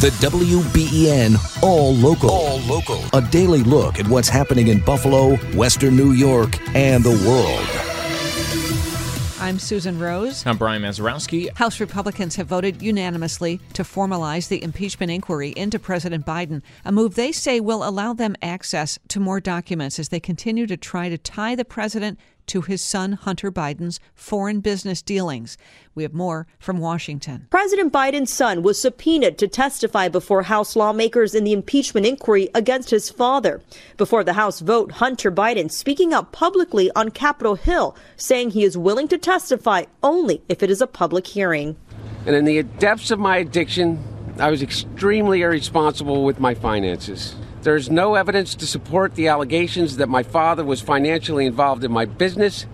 The WBEN All Local. All Local. A daily look at what's happening in Buffalo, Western New York, and the world. I'm Susan Rose. I'm Brian Mazurowski. House Republicans have voted unanimously to formalize the impeachment inquiry into President Biden, a move they say will allow them access to more documents as they continue to try to tie the president to his son Hunter Biden's foreign business dealings. We have more from Washington. President Biden's son was subpoenaed to testify before House lawmakers in the impeachment inquiry against his father. Before the House vote, Hunter Biden speaking out publicly on Capitol Hill, saying he is willing to testify only if it is a public hearing. And in the depths of my addiction, I was extremely irresponsible with my finances. There's no evidence to support the allegations that my father was financially involved in my business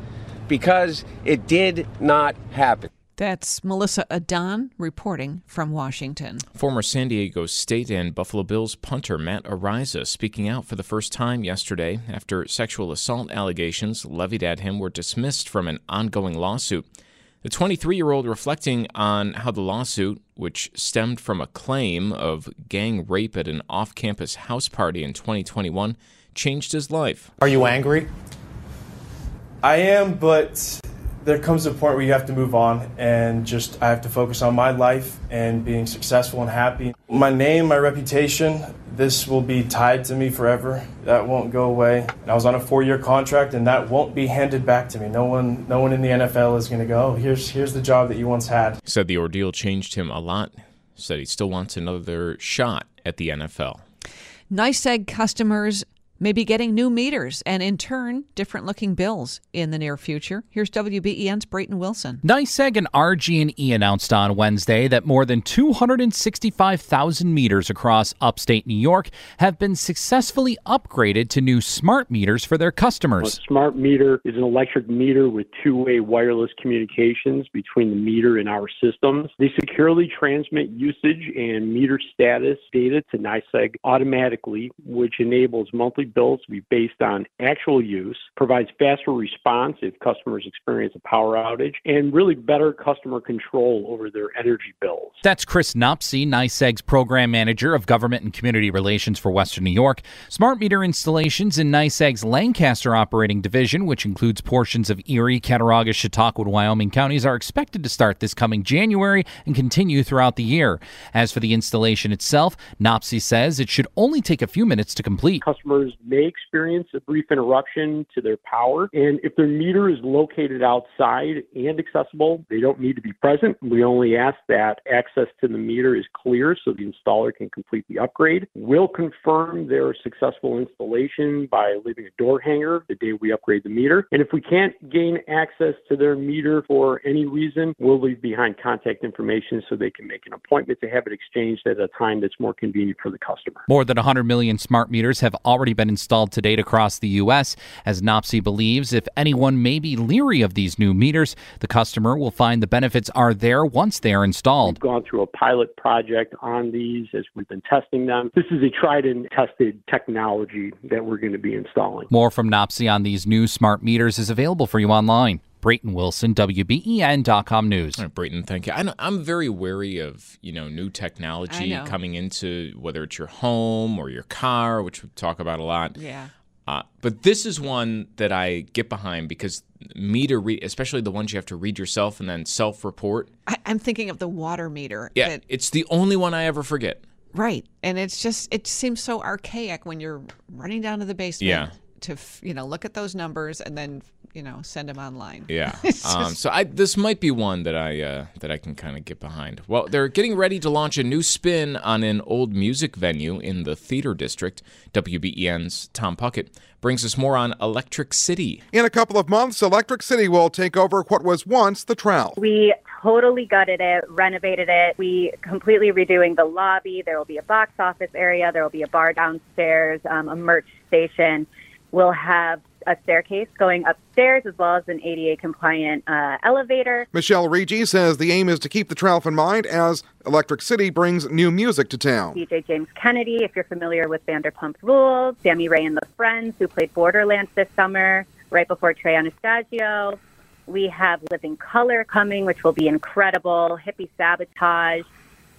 because it did not happen. That's Melissa Adon reporting from Washington. Former San Diego State and Buffalo Bills punter Matt Araiza speaking out for the first time yesterday after sexual assault allegations levied at him were dismissed from an ongoing lawsuit. The 23 year old reflecting on how the lawsuit, which stemmed from a claim of gang rape at an off campus house party in 2021, changed his life. Are you angry? I am, but there comes a point where you have to move on and just I have to focus on my life and being successful and happy. My name, my reputation, this will be tied to me forever. That won't go away. I was on a 4-year contract and that won't be handed back to me. No one no one in the NFL is going to go, oh, "Here's here's the job that you once had." Said the ordeal changed him a lot. Said he still wants another shot at the NFL. NYSEG customers may be getting new meters and, in turn, different looking bills in the near future. Here's WBEN's Brayton Wilson. NYSEG and RG&E announced on Wednesday that more than 265,000 meters across upstate New York have been successfully upgraded to new smart meters for their customers. A smart meter is an electric meter with two-way wireless communications between the meter and our systems. They securely transmit usage and meter status data to NYSEG automatically, which enables monthly bills to be based on actual use, provides faster response if customers experience a power outage, and really better customer control over their energy bills. That's Chris Nopsey, NYSEG's program manager of government and community relations for Western New York. Smart meter installations in NYSEG's Lancaster operating division, which includes portions of Erie, Cattaraugus, Chautauqua, and Wyoming counties, are expected to start this coming January and continue throughout the year. As for the installation itself, Nopsey says it should only take a few minutes to complete. Customers may experience a brief interruption to their power. And if their meter is located outside and accessible, they don't need to be present. We only ask that access to the meter is clear so the installer can complete the upgrade. We'll confirm their successful installation by leaving a door hanger the day we upgrade the meter. And if we can't gain access to their meter for any reason, we'll leave behind contact information so they can make an appointment to have it exchanged at a time that's more convenient for the customer. More than 100 million smart meters have already been installed to date across the U.S. As Nopsey believes, if anyone may be leery of these new meters, the customer will find the benefits are there once they are installed. We've gone through a pilot project on these as we've been testing them. This is a tried and tested technology that we're going to be installing. More from Nopsey on these new smart meters is available for you online. Brayton Wilson, WBEN.com News. All right, Brayton, thank you. I am very wary of you know new technology coming into whether it's your home or your car, which we talk about a lot. Yeah. Uh, but this is one that I get behind because meter, re- especially the ones you have to read yourself and then self-report. I, am thinking of the water meter. Yeah, that, it's the only one I ever forget. Right, and it's just it seems so archaic when you're running down to the basement. Yeah. To you know look at those numbers and then you know send them online. Yeah. um, so I this might be one that I uh, that I can kind of get behind. Well, they're getting ready to launch a new spin on an old music venue in the Theater District. WBEN's Tom Puckett brings us more on Electric City. In a couple of months, Electric City will take over what was once the Tralf. We totally gutted it, renovated it. We completely redoing the lobby. There will be a box office area. There will be a bar downstairs, um, a merch station. We'll have a staircase going upstairs as well as an ADA compliant uh, elevator. Michelle Ricci says the aim is to keep the Tralf in mind as Electric City brings new music to town. DJ James Kennedy, if you're familiar with Vanderpump Rules, Sammy Rae and the Friends, who played Borderlands this summer, right before Trey Anastasio. We have Living Colour coming, which will be incredible. Hippie Sabotage.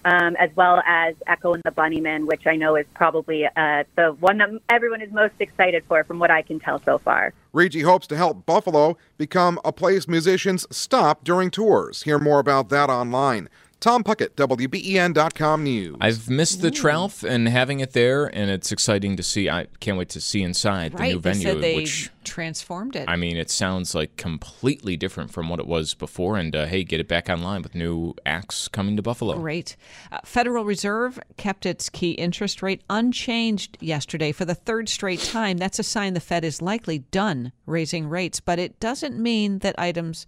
Um, as well as Echo and the Bunnymen, which I know is probably uh, the one that everyone is most excited for, from what I can tell so far. Ricci hopes to help Buffalo become a place musicians stop during tours. Hear more about that online. Tom Puckett, WBEN.com News. I've missed the Tralf and having it there, and it's exciting to see. I can't wait to see inside right, the new venue. Said they which transformed it. I mean, it sounds like completely different from what it was before. And uh, hey, get it back online with new acts coming to Buffalo. Great. Uh, Federal Reserve kept its key interest rate unchanged yesterday for the third straight time. That's a sign the Fed is likely done raising rates, but it doesn't mean that items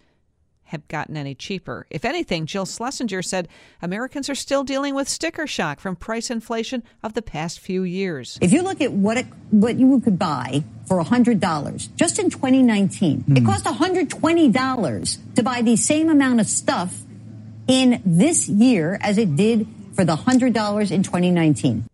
have gotten any cheaper. If anything, Jill Schlesinger said Americans are still dealing with sticker shock from price inflation of the past few years. If you look at what it, what you could buy for $100 just in 2019, mm. it cost $120 to buy the same amount of stuff in this year as it did for the $100 in 2019.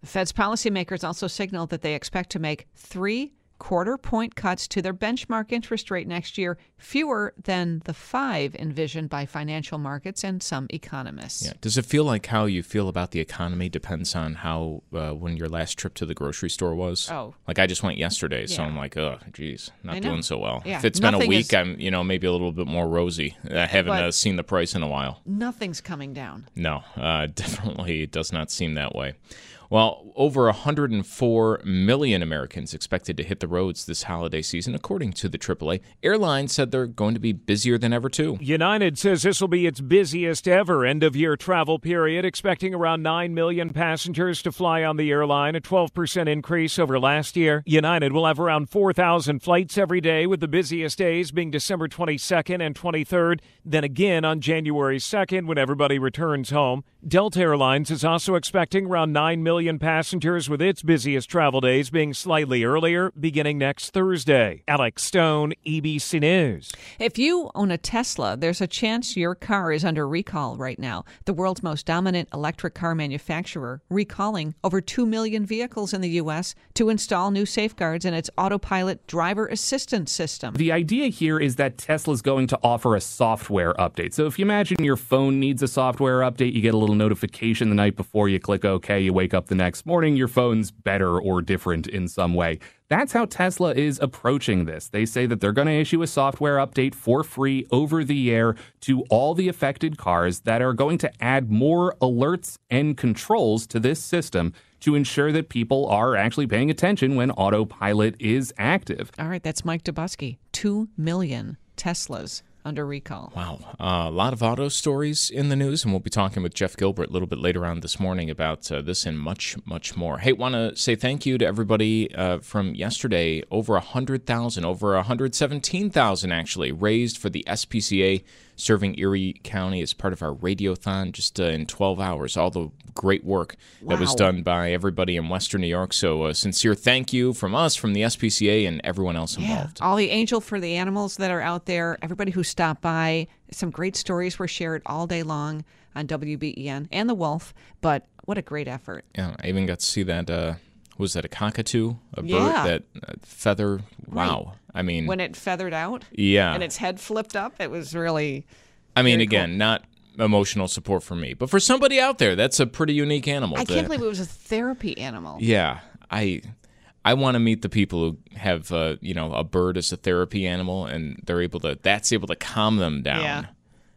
The Fed's policymakers also signaled that they expect to make three quarter point cuts to their benchmark interest rate next year, fewer than the five envisioned by financial markets and some economists. Yeah. Does it feel like how you feel about the economy depends on how uh, when your last trip to the grocery store was? Oh, like I just went yesterday, yeah. so I'm like, oh, geez, not doing so well. Yeah. If it's Nothing been a week, is, I'm you know maybe a little bit more rosy. I haven't uh, seen the price in a while. Nothing's coming down. No, uh, definitely it does not seem that way. Well, over 104 million Americans expected to hit the roads this holiday season, according to the AAA. Airlines said they're going to be busier than ever, too. United says this will be its busiest ever end of year travel period, expecting around 9 million passengers to fly on the airline, a 12% increase over last year. United will have around 4,000 flights every day, with the busiest days being December 22nd and 23rd, then again on January 2nd when everybody returns home. Delta Airlines is also expecting around 9 million passengers, with its busiest travel days being slightly earlier, beginning next Thursday. Alex Stone, ABC News. If you own a Tesla, there's a chance your car is under recall right now. The world's most dominant electric car manufacturer recalling over 2 million vehicles in the U.S. to install new safeguards in its autopilot driver assistance system. The idea here is that Tesla's going to offer a software update. So if you imagine your phone needs a software update, you get a little notification the night before you click OK, you wake up the next morning, your phone's better or different in some way. That's how Tesla is approaching this. They say that they're going to issue a software update for free over the air to all the affected cars that are going to add more alerts and controls to this system to ensure that people are actually paying attention when autopilot is active. All right, that's Mike Dobuski. Two million Teslas under recall. Wow. Uh, a lot of auto stories in the news, and we'll be talking with Jeff Gilbert a little bit later on this morning about uh, this and much, much more. Hey, want to say thank you to everybody uh, from yesterday. Over 100,000, over 117,000 actually, raised for the SPCA serving Erie County as part of our radiothon just uh, in 12 hours. All the great work wow. that was done by everybody in Western New York. So, a uh, sincere thank you from us, from the SPCA, and everyone else involved. Yeah. All the Angel for the Animals that are out there, everybody who stopped by. Some great stories were shared all day long on WBEN and The Wolf, but what a great effort. Yeah, I even got to see that. Uh, was that a cockatoo? A bird yeah. that uh, feather? Wow. Right. I mean, when it feathered out, yeah, and its head flipped up, it was really. I mean, again, cool. not emotional support for me, but for somebody out there, that's a pretty unique animal. I can't believe it was a therapy animal. Yeah, I. I want to meet the people who have, uh, you know, a bird as a therapy animal, and they're able to. That's able to calm them down. Yeah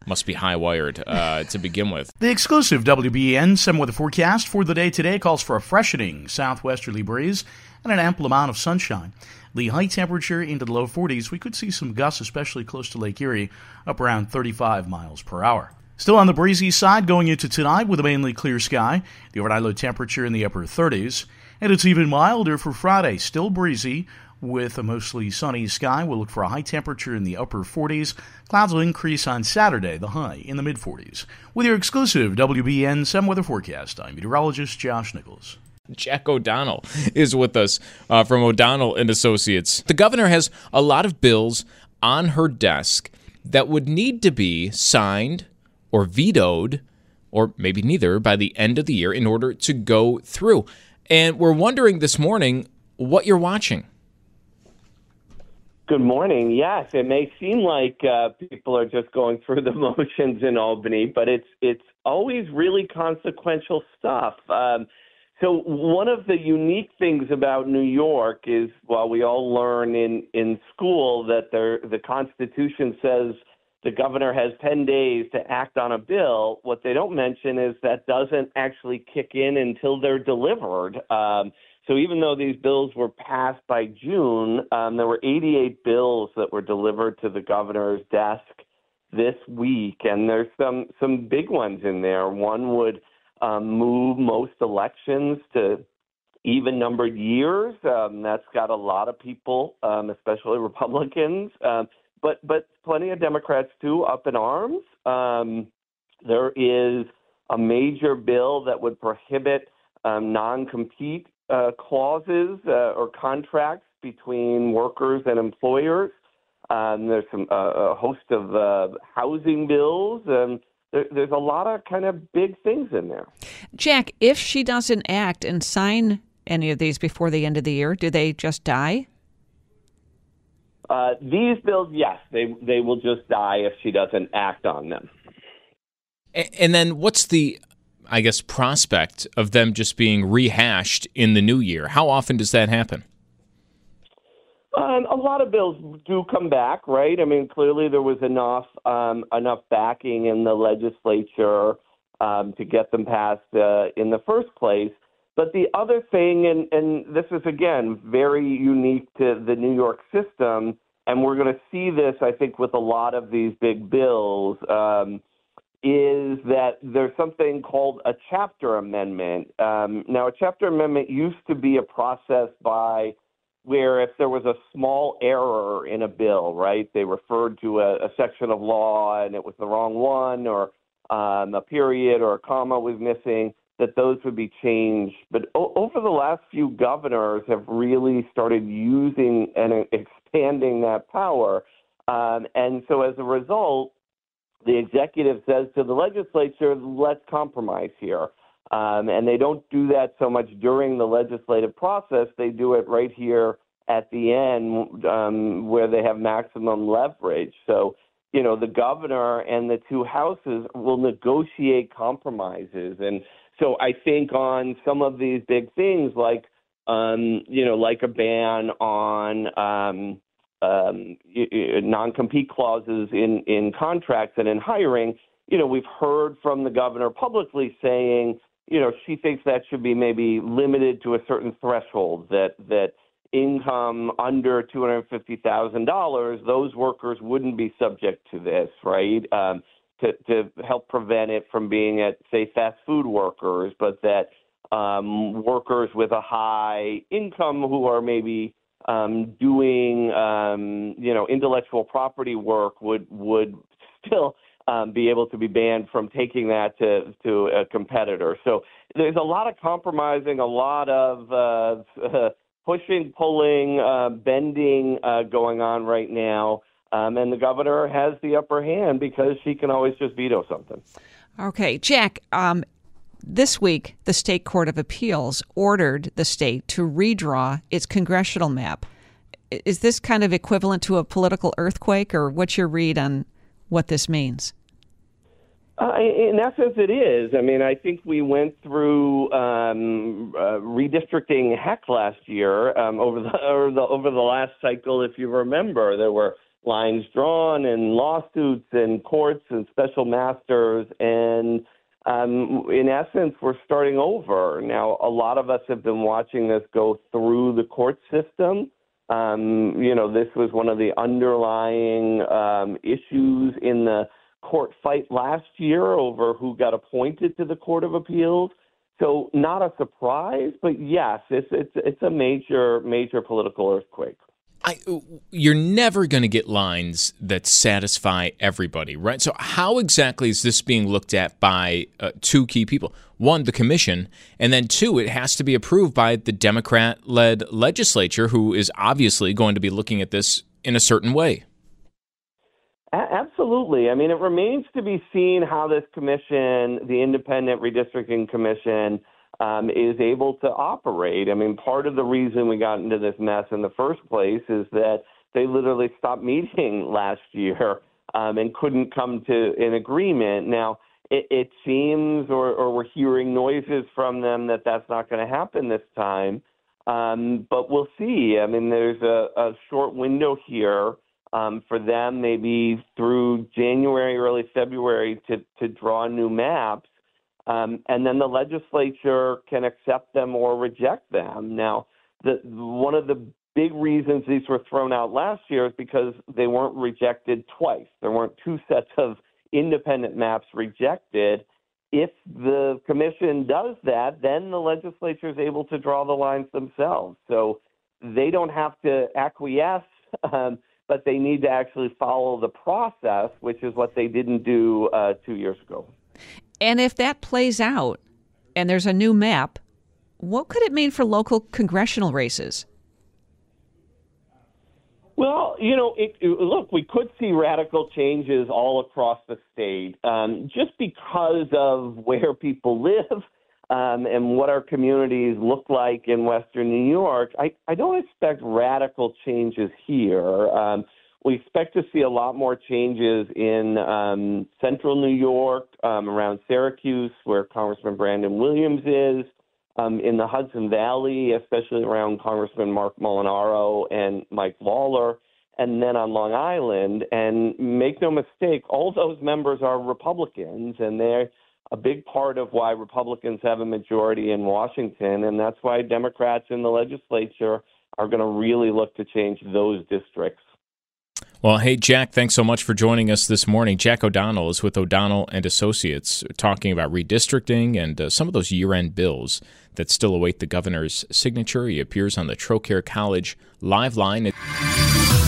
must be high wired uh, to begin with. The exclusive WBEN summer weather forecast for the day today calls for a freshening southwesterly breeze and an ample amount of sunshine. The high temperature into the low 40s. We could see some gusts, especially close to Lake Erie, up around 35 miles per hour. Still on the breezy side going into tonight with a mainly clear sky. The overnight low temperature in the upper 30s. And it's even milder for Friday. Still breezy with a mostly sunny sky. We'll look for a high temperature in the upper 40s. Clouds will increase on Saturday, the high in the mid 40s. With your exclusive WBEN 7 weather forecast, I'm meteorologist Josh Nichols. Jack O'Donnell is with us uh, from O'Donnell and Associates. The governor has a lot of bills on her desk that would need to be signed or vetoed, or maybe neither, by the end of the year in order to go through. And we're wondering this morning what you're watching. Good morning. Yes, it may seem like uh, people are just going through the motions in Albany, but it's it's always really consequential stuff. Um, so one of the unique things about New York is, while we all learn in in school that the the Constitution says the governor has 10 days to act on a bill, what they don't mention is that doesn't actually kick in until they're delivered. Um, so even though these bills were passed by June, um, there were 88 bills that were delivered to the governor's desk this week, and there's some some big ones in there. One would um, move most elections to even numbered years. Um, that's got a lot of people, um, especially Republicans, um, but but plenty of Democrats too up in arms. Um, there is a major bill that would prohibit um, non-compete uh, clauses uh, or contracts between workers and employers. Um, there's some uh, a host of uh, housing bills. and there, there's a lot of kind of big things in there. Jack, if she doesn't act and sign any of these before the end of the year, do they just die? Uh, these bills, yes, they they will just die if she doesn't act on them. And then what's the I guess, prospect of them just being rehashed in the new year? How often does that happen? Um, a lot of bills do come back, right? I mean, clearly there was enough um, enough backing in the legislature um, to get them passed uh, in the first place. But the other thing, and, and this is again very unique to the New York system, and we're going to see this, I think, with a lot of these big bills. Um, is that there's something called a chapter amendment. Um, now, a chapter amendment used to be a process by where if there was a small error in a bill, right, they referred to a, a section of law and it was the wrong one, or um, a period or a comma was missing, that those would be changed. But o- over the last few governors have really started using and expanding that power. Um, and so as a result, the executive says to the legislature, let's compromise here. Um, and they don't do that so much during the legislative process. They do it right here at the end um, where they have maximum leverage. So, you know, the governor and the two houses will negotiate compromises. And so I think on some of these big things like, um, you know, like a ban on, um, non-compete clauses in in contracts and in hiring, you know, we've heard from the governor publicly saying, you know, she thinks that should be maybe limited to a certain threshold that that income under two hundred fifty thousand dollars, those workers wouldn't be subject to this, right? Um, to to help prevent it from being at say fast food workers, but that um, workers with a high income who are maybe um, doing um, you know intellectual property work would would still um, be able to be banned from taking that to to a competitor. So there's a lot of compromising, a lot of uh, pushing, pulling, uh, bending uh, going on right now. Um, and the governor has the upper hand because she can always just veto something. Okay, Jack. Um, this week, the State Court of Appeals ordered the state to redraw its congressional map. Is this kind of equivalent to a political earthquake, or what's your read on what this means? Uh, in essence, it is. I mean, I think we went through um, uh, redistricting heck last year um, over the, over the over the last cycle. If you remember, there were lines drawn and lawsuits and courts and special masters and um, in essence, we're starting over. Now, a lot of us have been watching this go through the court system. Um, you know, this was one of the underlying um, issues in the court fight last year over who got appointed to the Court of Appeals. So, not a surprise, but yes, it's it's it's a major major political earthquake. I, you're never going to get lines that satisfy everybody, right? So, how exactly is this being looked at by uh, two key people? One, the commission, and then two, it has to be approved by the Democrat led legislature, who is obviously going to be looking at this in a certain way. Absolutely. I mean, it remains to be seen how this commission, the Independent Redistricting Commission, um, is able to operate. I mean, part of the reason we got into this mess in the first place is that they literally stopped meeting last year um, and couldn't come to an agreement. Now, it, it seems, or, or we're hearing noises from them that that's not going to happen this time. Um, but we'll see. I mean, there's a, a short window here um, for them, maybe through January, early February, to, to draw new maps. Um, and then the legislature can accept them or reject them. Now, the, one of the big reasons these were thrown out last year is because they weren't rejected twice. There weren't two sets of independent maps rejected. If the commission does that, then the legislature is able to draw the lines themselves. So they don't have to acquiesce, um, but they need to actually follow the process, which is what they didn't do uh, two years ago. And if that plays out and there's a new map, what could it mean for local congressional races? Well, you know, it, it, look, we could see radical changes all across the state um, just because of where people live um, and what our communities look like in Western New York. I, I don't expect radical changes here. Um, we expect to see a lot more changes in um, central New York, um, around Syracuse, where Congressman Brandon Williams is, um, in the Hudson Valley, especially around Congressman Marc Molinaro and Mike Lawler, and then on Long Island. And make no mistake, all those members are Republicans, and they're a big part of why Republicans have a majority in Washington, and that's why Democrats in the legislature are going to really look to change those districts. Well, hey Jack, thanks so much for joining us this morning. Jack O'Donnell is with O'Donnell and Associates, talking about redistricting and uh, some of those year-end bills that still await the governor's signature. He appears on the Trocaire College live line.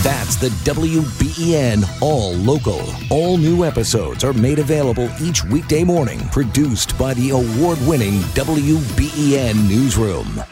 That's the WBEN All Local. All new episodes are made available each weekday morning, produced by the award-winning WBEN Newsroom.